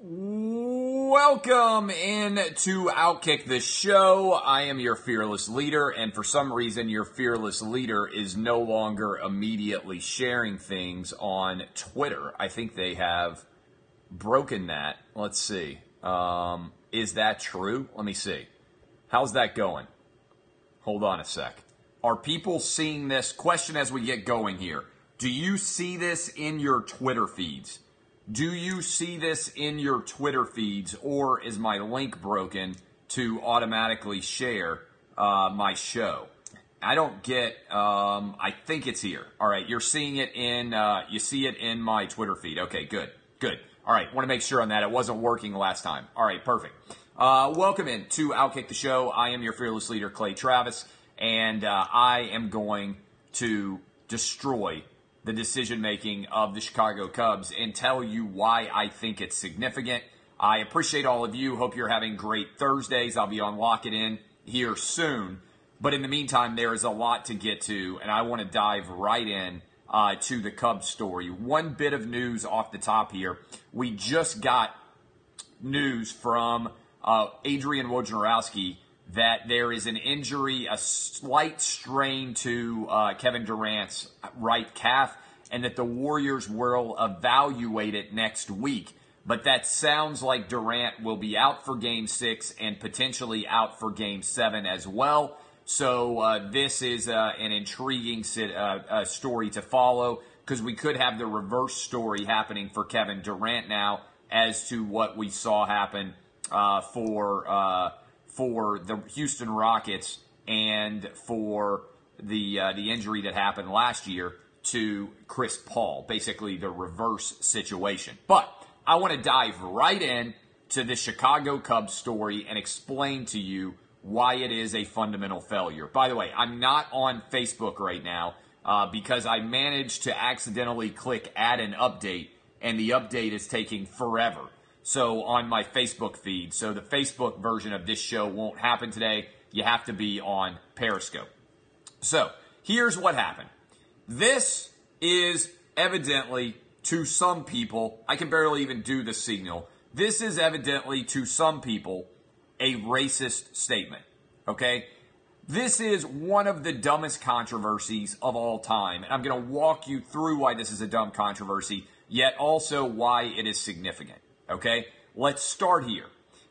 Welcome in to Outkick the Show. I am your fearless leader, and for some reason, your fearless leader is no longer immediately sharing things on Twitter. I think they have broken that. Let's see. Um, is that true? Let me see. How's that going? Hold on a sec. Are people seeing this? Question as we get going here. Do you see this in your Twitter feeds? Do you see this in your Twitter feeds, or is my link broken to automatically share uh, my show? I don't get. Um, I think it's here. All right, you're seeing it in. Uh, you see it in my Twitter feed. Okay, good, good. All right, want to make sure on that. It wasn't working last time. All right, perfect. Uh, welcome in to Outkick the Show. I am your fearless leader, Clay Travis, and uh, I am going to destroy the decision making of the Chicago Cubs and tell you why I think it's significant. I appreciate all of you. Hope you're having great Thursdays. I'll be on Lock It In here soon. But in the meantime, there is a lot to get to, and I want to dive right in uh, to the Cubs story. One bit of news off the top here. We just got news from uh, Adrian Wojnarowski that there is an injury, a slight strain to uh, Kevin Durant's right calf, and that the Warriors will evaluate it next week. But that sounds like Durant will be out for game six and potentially out for game seven as well. So uh, this is uh, an intriguing uh, story to follow because we could have the reverse story happening for Kevin Durant now as to what we saw happen uh, for uh, for the Houston Rockets and for the uh, the injury that happened last year to Chris Paul, basically the reverse situation. But I want to dive right in to the Chicago Cubs story and explain to you why it is a fundamental failure. By the way, I'm not on Facebook right now uh, because I managed to accidentally click add an update, and the update is taking forever so on my Facebook feed. So the Facebook version of this show won't happen today. You have to be on Periscope. So here's what happened. This is evidently to some people, I can barely even do the signal. This is evidently to some people a racist statement. Okay? This is one of the dumbest controversies of all time. And I'm going to walk you through why this is a dumb controversy, yet also why it is significant. Okay, let's start here.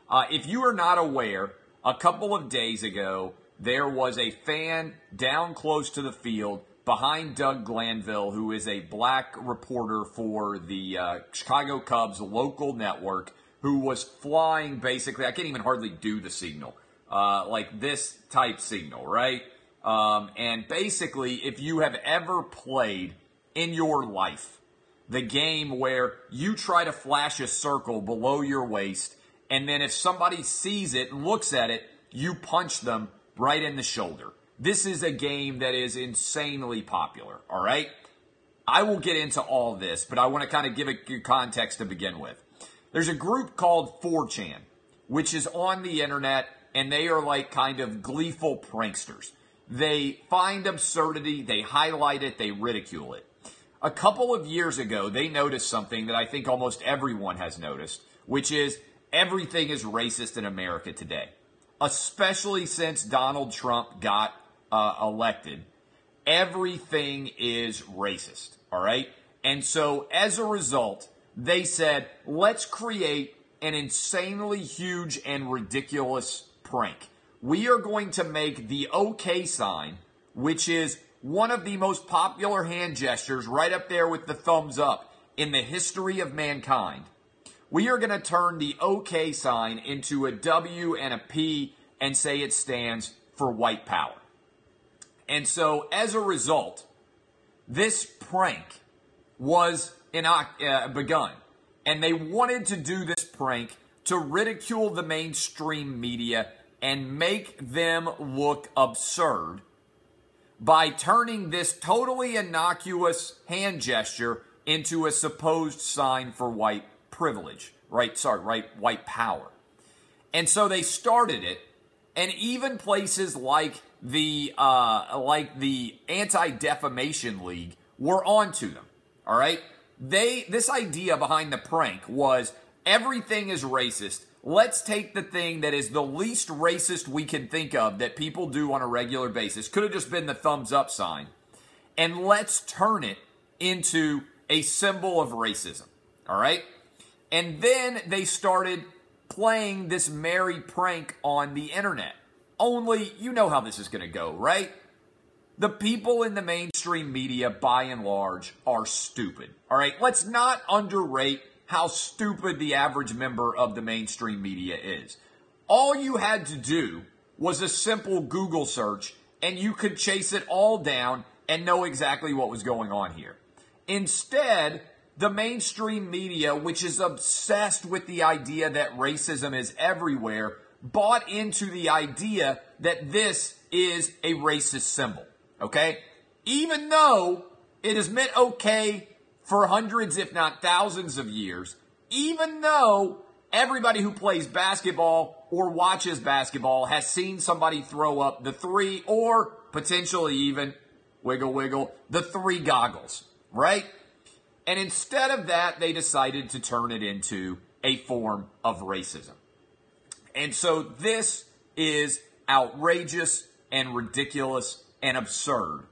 Uh, if you are not aware, a couple of days ago, there was a fan down close to the field behind Doug Glanville, who is a black reporter for the uh, Chicago Cubs local network, who was flying basically, I can't even hardly do the signal, uh, like this type signal, right? Um, and basically, if you have ever played in your life, the game where you try to flash a circle below your waist, and then if somebody sees it and looks at it, you punch them right in the shoulder. This is a game that is insanely popular, all right? I will get into all this, but I want to kind of give a context to begin with. There's a group called 4chan, which is on the internet, and they are like kind of gleeful pranksters. They find absurdity, they highlight it, they ridicule it. A couple of years ago, they noticed something that I think almost everyone has noticed, which is everything is racist in America today, especially since Donald Trump got uh, elected. Everything is racist, all right? And so as a result, they said, let's create an insanely huge and ridiculous prank. We are going to make the OK sign, which is one of the most popular hand gestures, right up there with the thumbs up, in the history of mankind. We are going to turn the OK sign into a W and a P and say it stands for white power. And so, as a result, this prank was in, uh, begun. and they wanted to do this prank to ridicule the mainstream media and make them look absurd by turning this totally innocuous hand gesture into a supposed sign for white privilege, right? Sorry, right, white power. And so they started it, and even places like the uh, like the Anti Defamation League were onto them. All right, they this idea behind the prank was everything is racist. Let's take the thing that is the least racist we can think of that people do on a regular basis. Could have just been the thumbs up sign. And let's turn it into a symbol of racism. All right? And then they started playing this merry prank on the internet. Only, you know how this is going to go, right? The people in the mainstream media, by and large, are stupid. All right? Let's not underrate how stupid the average member of the mainstream media is. All you had to do was a simple Google search, and you could chase it all down and know exactly what was going on here. Instead, the mainstream media, which is obsessed with the idea that racism is everywhere, bought into the idea that this is a racist symbol. Okay? Even though it is meant okay for hundreds, if not thousands of years, even though everybody who plays basketball or watches basketball has seen somebody throw up the three or potentially even wiggle wiggle the three goggles, right? And instead of that, they decided to turn it into a form of racism. And so this is outrageous and ridiculous and absurd.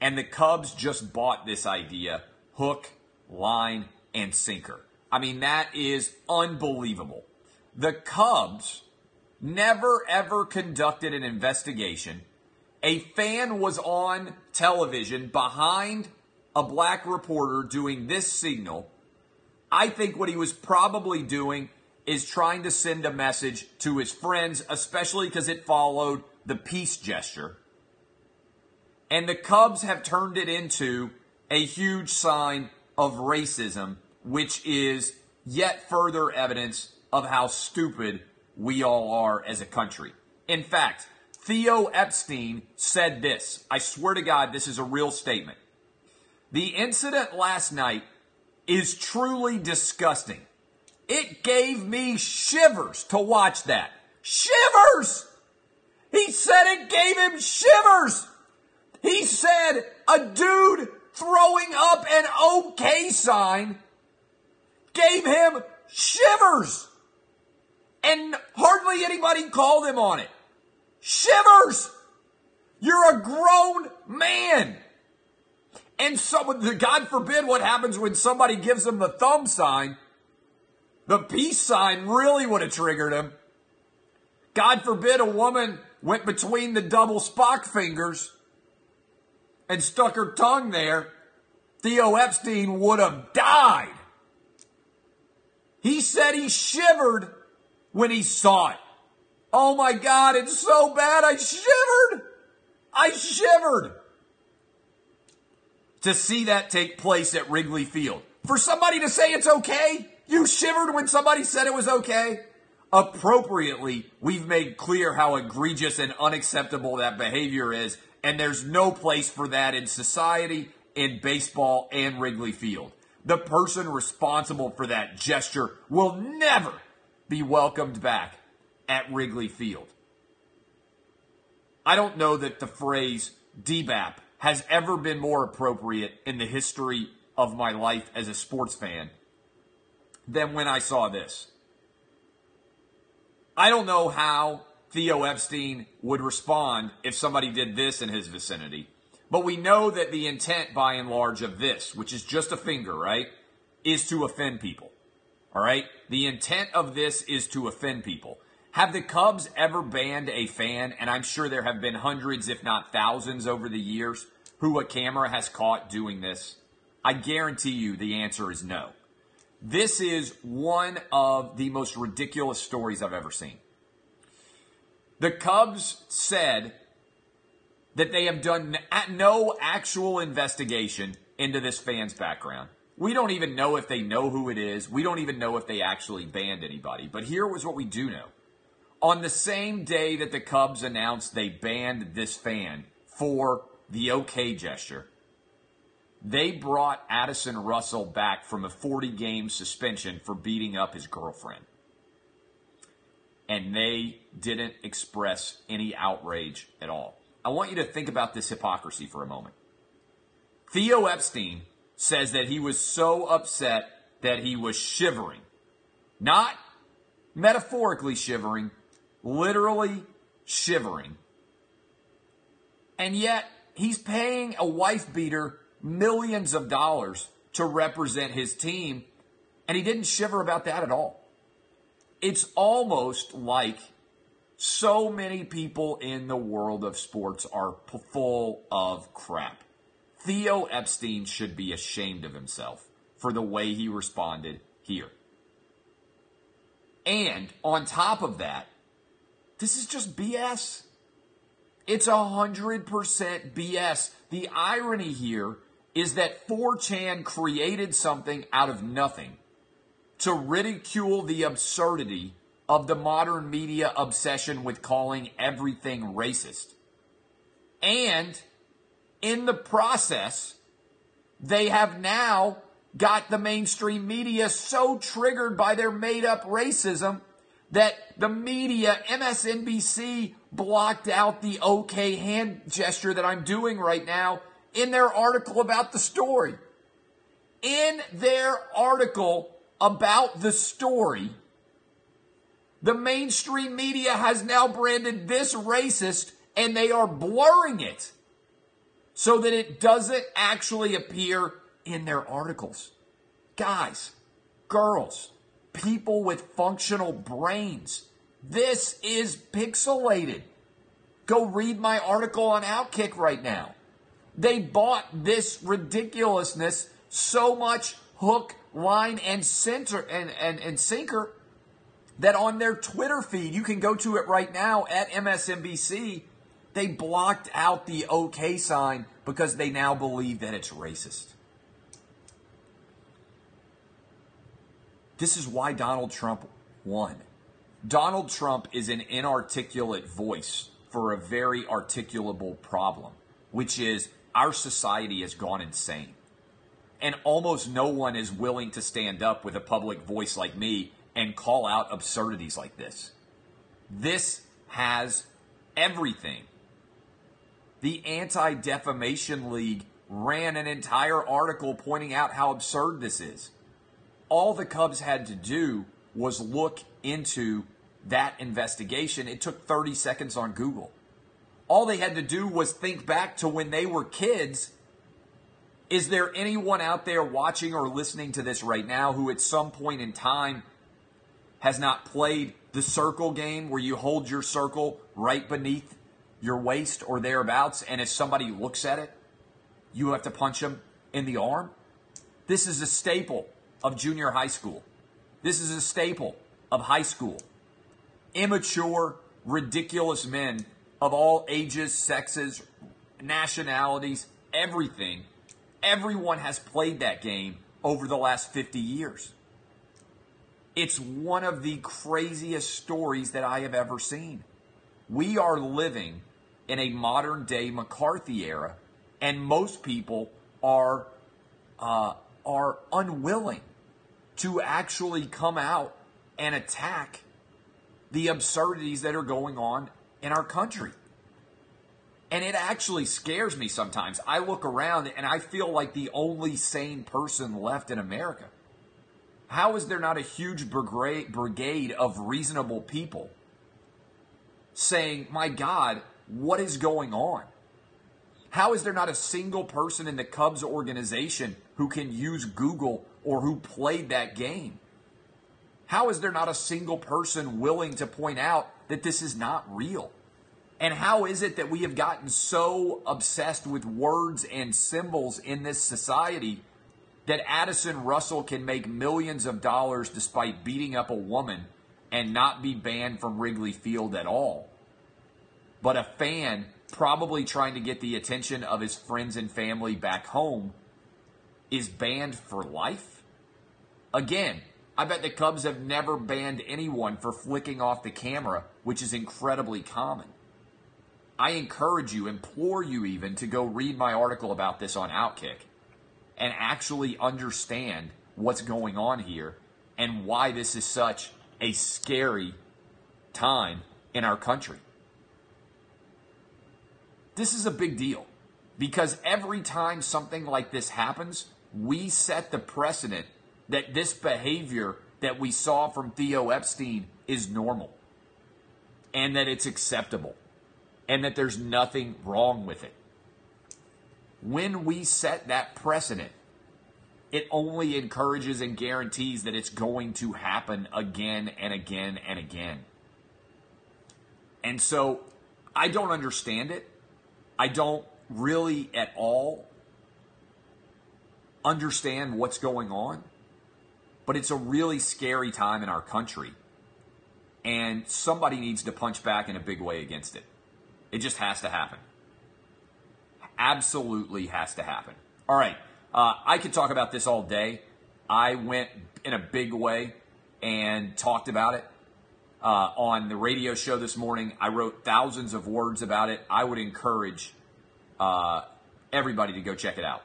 And the Cubs just bought this idea hook, line, and sinker. I mean, that is unbelievable. The Cubs never ever conducted an investigation. A fan was on television behind a black reporter doing this signal. I think what he was probably doing is trying to send a message to his friends, especially because it followed the peace gesture. And the Cubs have turned it into a huge sign of racism, which is yet further evidence of how stupid we all are as a country. In fact, Theo Epstein said this. I swear to God, this is a real statement. The incident last night is truly disgusting. It gave me shivers to watch that. Shivers! He said it gave him shivers. He said a dude throwing up an okay sign gave him shivers. And hardly anybody called him on it. Shivers! You're a grown man. And someone, God forbid what happens when somebody gives him the thumb sign the peace sign really would have triggered him. God forbid a woman went between the double Spock fingers and stuck her tongue there. Theo Epstein would have died. He said he shivered when he saw it. Oh my God, it's so bad. I shivered. I shivered to see that take place at Wrigley Field. For somebody to say it's okay, you shivered when somebody said it was okay? Appropriately, we've made clear how egregious and unacceptable that behavior is, and there's no place for that in society, in baseball, and Wrigley Field. The person responsible for that gesture will never be welcomed back at Wrigley Field. I don't know that the phrase DBAP has ever been more appropriate in the history of my life as a sports fan than when I saw this. I don't know how Theo Epstein would respond if somebody did this in his vicinity. But we know that the intent, by and large, of this, which is just a finger, right, is to offend people. All right? The intent of this is to offend people. Have the Cubs ever banned a fan? And I'm sure there have been hundreds, if not thousands, over the years who a camera has caught doing this. I guarantee you the answer is no. This is one of the most ridiculous stories I've ever seen. The Cubs said that they have done no actual investigation into this fan's background. We don't even know if they know who it is. We don't even know if they actually banned anybody. But here was what we do know. On the same day that the Cubs announced they banned this fan for the OK gesture, they brought Addison Russell back from a 40 game suspension for beating up his girlfriend. And they didn't express any outrage at all. I want you to think about this hypocrisy for a moment. Theo Epstein says that he was so upset that he was shivering. Not metaphorically shivering, literally shivering. And yet, he's paying a wife beater millions of dollars to represent his team, and he didn't shiver about that at all. It's almost like so many people in the world of sports are full of crap. Theo Epstein should be ashamed of himself for the way he responded here. And on top of that, this is just BS. It's 100% BS. The irony here is that 4chan created something out of nothing to ridicule the absurdity of the modern media obsession with calling everything racist. And in the process, they have now got the mainstream media so triggered by their made up racism that the media, MSNBC, blocked out the okay hand gesture that I'm doing right now in their article about the story. In their article about the story, the mainstream media has now branded this racist and they are blurring it so that it doesn't actually appear in their articles. Guys, girls, people with functional brains, this is pixelated. Go read my article on Outkick right now. They bought this ridiculousness so much hook, line, and center and, and, and sinker that on their Twitter feed, you can go to it right now at MSNBC they blocked out the OK sign because they now believe that it's racist. This is why Donald Trump won. Donald Trump is an inarticulate voice for a very articulable problem, which is our society has gone insane. And almost no one is willing to stand up with a public voice like me and call out absurdities like this. This has everything the Anti Defamation League ran an entire article pointing out how absurd this is. All the Cubs had to do was look into that investigation. It took 30 seconds on Google. All they had to do was think back to when they were kids. Is there anyone out there watching or listening to this right now who at some point in time has not played the circle game where you hold your circle right beneath your waist or thereabouts, and if somebody looks at it, you have to punch them in the arm. This is a staple of junior high school. This is a staple of high school. Immature, ridiculous men of all ages, sexes, nationalities, everything. Everyone has played that game over the last 50 years. It's one of the craziest stories that I have ever seen. We are living in a modern day McCarthy era, and most people are uh, are unwilling to actually come out and attack the absurdities that are going on in our country. And it actually scares me sometimes. I look around and I feel like the only sane person left in America. How is there not a huge brigade of reasonable people saying, my God, what is going on? How is there not a single person in the Cubs organization who can use Google or who played that game? How is there not a single person willing to point out that this is not real? And how is it that we have gotten so obsessed with words and symbols in this society that Addison Russell can make millions of dollars despite beating up a woman and not be banned from Wrigley Field at all? but a fan probably trying to get the attention of his friends and family back home is banned for life? Again, I bet the Cubs have never banned anyone for flicking off the camera, which is incredibly common. I encourage you, implore you even, to go read my article about this on Outkick and actually understand what's going on here and why this is such a scary time in our country. This is a big deal because every time something like this happens, we set the precedent that this behavior that we saw from Theo Epstein is normal and that it's acceptable and that there's nothing wrong with it. When we set that precedent, it only encourages and guarantees that it's going to happen again and again and again. And so I don't understand it. I don't really at all understand what's going on, but it's a really scary time in our country. And somebody needs to punch back in a big way against it. It just has to happen. Absolutely has to happen. All right. Uh, I could talk about this all day. I went in a big way and talked about it uh, on the radio show this morning. I wrote thousands of words about it. I would encourage uh, everybody to go check it out.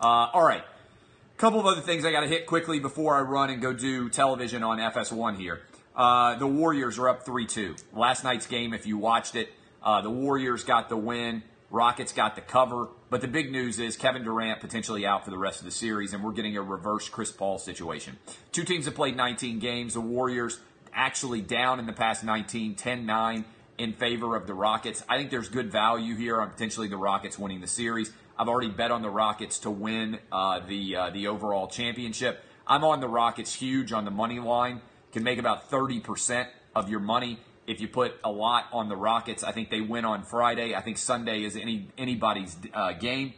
Uh, all right. A couple of other things I got to hit quickly before I run and go do television on FS1 here. Uh, the Warriors are up 3 2. Last night's game, if you watched it, uh, the Warriors got the win. Rockets got the cover. But the big news is Kevin Durant potentially out for the rest of the series, and we're getting a reverse Chris Paul situation. Two teams have played 19 games. The Warriors actually down in the past 19, 10 9 in favor of the Rockets. I think there's good value here on potentially the Rockets winning the series. I've already bet on the Rockets to win uh, the uh, the overall championship. I'm on the Rockets huge on the money line. Can make about 30% of your money if you put a lot on the Rockets. I think they win on Friday. I think Sunday is any anybody's uh, game,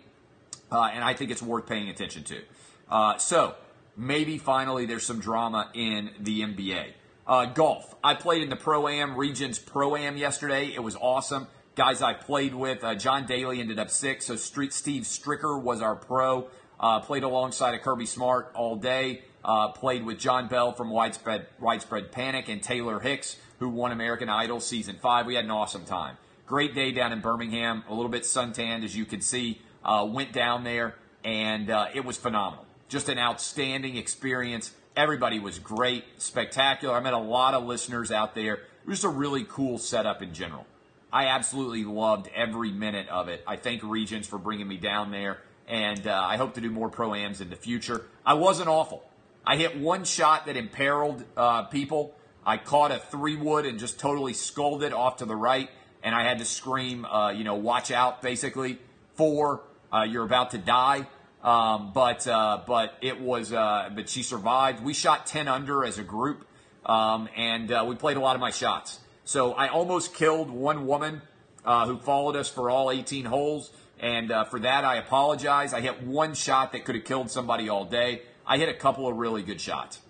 uh, and I think it's worth paying attention to. Uh, so maybe finally there's some drama in the NBA. Uh, golf. I played in the Pro Am Regions Pro Am yesterday. It was awesome. Guys I played with, uh, John Daly ended up six. So Street Steve Stricker was our pro. Uh, played alongside of Kirby Smart all day. Uh, played with John Bell from Widespread Widespread Panic and Taylor Hicks, who won American Idol season five. We had an awesome time. Great day down in Birmingham. A little bit suntanned, as you can see. Uh, went down there, and uh, it was phenomenal. Just an outstanding experience. Everybody was great, spectacular. I met a lot of listeners out there. It was just a really cool setup in general. I absolutely loved every minute of it. I thank Regions for bringing me down there, and uh, I hope to do more pro ams in the future. I wasn't awful. I hit one shot that imperiled uh, people. I caught a three wood and just totally skulled it off to the right, and I had to scream, uh, you know, watch out, basically. Four, uh, you're about to die. Um, but uh, but it was uh, but she survived. We shot ten under as a group, um, and uh, we played a lot of my shots. So I almost killed one woman who followed us for all 18 holes, and for that I apologize. I hit one shot that could have killed somebody all day. I hit a couple of really good shots,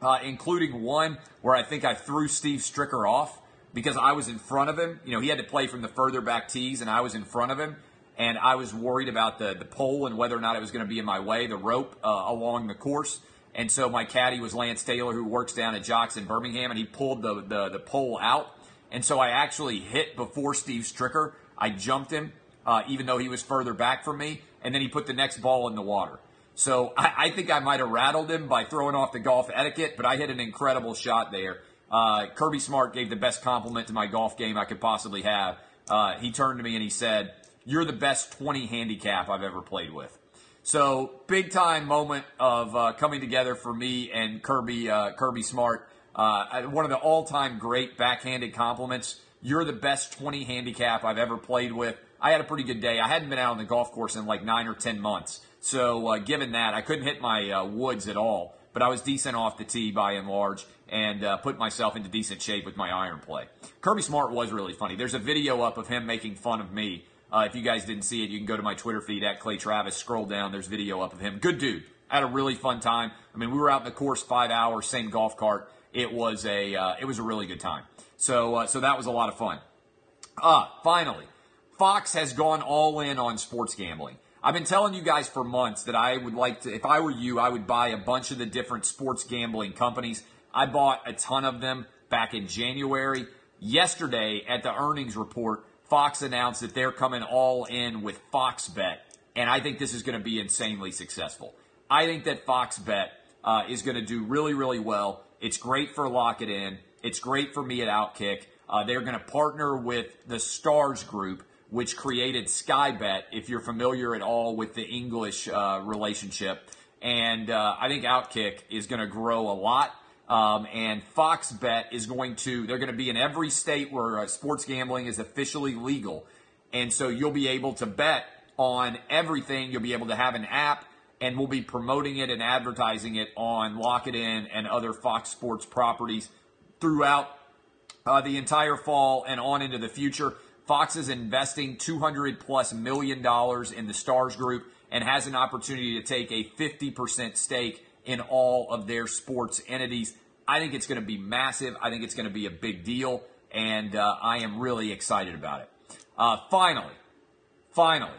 uh, including one where I think I threw Steve Stricker off because I was in front of him. You know, he had to play from the further back tees, and I was in front of him and I was worried about the the pole and whether or not it was going to be in my way, the rope uh, along the course. And so my caddy was Lance Taylor, who works down at Jocks in Birmingham, and he pulled the, the, the pole out. And so I actually hit before Steve Stricker. I jumped him, uh, even though he was further back from me, and then he put the next ball in the water. So I, I think I might have rattled him by throwing off the golf etiquette, but I hit an incredible shot there. Uh, Kirby Smart gave the best compliment to my golf game I could possibly have. Uh, he turned to me and he said, you're the best 20 handicap I've ever played with. So big time moment of uh, coming together for me and Kirby uh, Kirby Smart. Uh, one of the all time great backhanded compliments. You're the best 20 handicap I've ever played with. I had a pretty good day. I hadn't been out on the golf course in like nine or 10 months. So uh, given that, I couldn't hit my uh, woods at all, but I was decent off the tee by and large and uh, put myself into decent shape with my iron play. Kirby Smart was really funny. There's a video up of him making fun of me uh, if you guys didn't see it, you can go to my Twitter feed at Clay Travis. Scroll down. There's video up of him. Good dude. I had a really fun time. I mean, we were out in the course five hours, same golf cart. It was a uh, it was a really good time. So uh, so that was a lot of fun. Ah, finally, Fox has gone all in on sports gambling. I've been telling you guys for months that I would like to, if I were you, I would buy a bunch of the different sports gambling companies. I bought a ton of them back in January. Yesterday at the earnings report, Fox announced that they're coming all in with Fox Bet, and I think this is going to be insanely successful. I think that Fox Bet uh, is going to do really, really well. It's great for Lock It In. It's great for me at Outkick. Uh, they're going to partner with the Stars Group, which created Sky Bet, if you're familiar at all with the English uh, relationship. And uh, I think Outkick is going to grow a lot. Um, and Fox Bet is going to, they're going to be in every state where uh, sports gambling is officially legal. And so you'll be able to bet on everything. You'll be able to have an app, and we'll be promoting it and advertising it on Lock It In and other Fox Sports properties throughout uh, the entire fall and on into the future. Fox is investing 200 plus million dollars in the Stars Group and has an opportunity to take a 50% stake in all of their sports entities. I think it's going to be massive. I think it's going to be a big deal, and uh, I am really excited about it. Uh, finally, finally,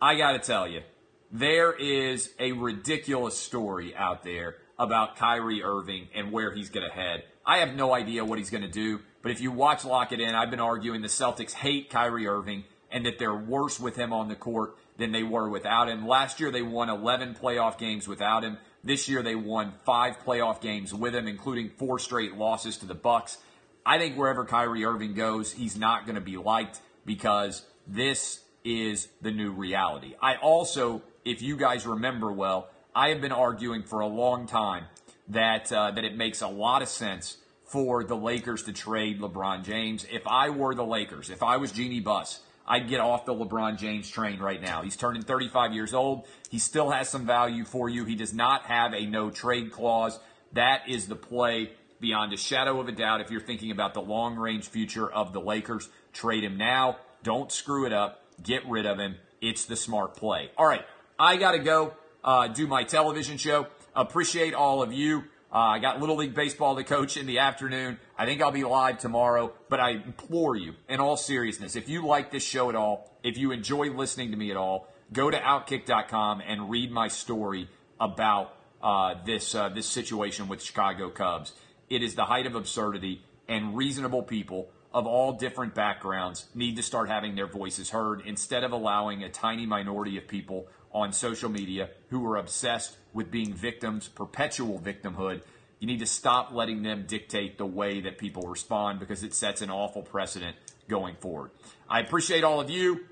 I got to tell you, there is a ridiculous story out there about Kyrie Irving and where he's going to head. I have no idea what he's going to do, but if you watch Lock It In, I've been arguing the Celtics hate Kyrie Irving and that they're worse with him on the court than they were without him. Last year, they won 11 playoff games without him. This year they won five playoff games with him, including four straight losses to the Bucks. I think wherever Kyrie Irving goes, he's not going to be liked because this is the new reality. I also, if you guys remember well, I have been arguing for a long time that uh, that it makes a lot of sense for the Lakers to trade LeBron James. If I were the Lakers, if I was Jeanie Buss, I'd get off the LeBron James train right now. He's turning 35 years old. He still has some value for you. He does not have a no trade clause. That is the play beyond a shadow of a doubt. If you're thinking about the long range future of the Lakers, trade him now. Don't screw it up. Get rid of him. It's the smart play. All right. I got to go uh, do my television show. Appreciate all of you. Uh, I got Little League Baseball to coach in the afternoon. I think I'll be live tomorrow, but I implore you, in all seriousness, if you like this show at all, if you enjoy listening to me at all, go to Outkick.com and read my story about uh, this uh, this situation with Chicago Cubs. It is the height of absurdity, and reasonable people of all different backgrounds need to start having their voices heard instead of allowing a tiny minority of people on social media who are obsessed with being victims, perpetual victimhood. You need to stop letting them dictate the way that people respond because it sets an awful precedent going forward. I appreciate all of you.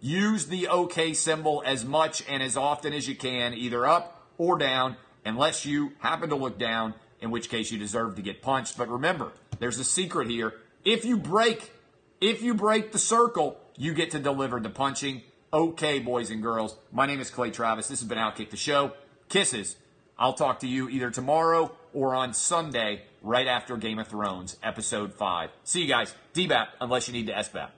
Use the OK symbol as much and as often as you can, either up or down, unless you happen to look down, in which case you deserve to get punched. But remember, there's a secret here. If you break, if you break the circle, you get to deliver the punching. Okay, boys and girls. My name is Clay Travis. This has been Outkick the Show. Kisses. I'll talk to you either tomorrow or on Sunday, right after Game of Thrones, Episode 5. See you guys. DBAP, unless you need to SBAP.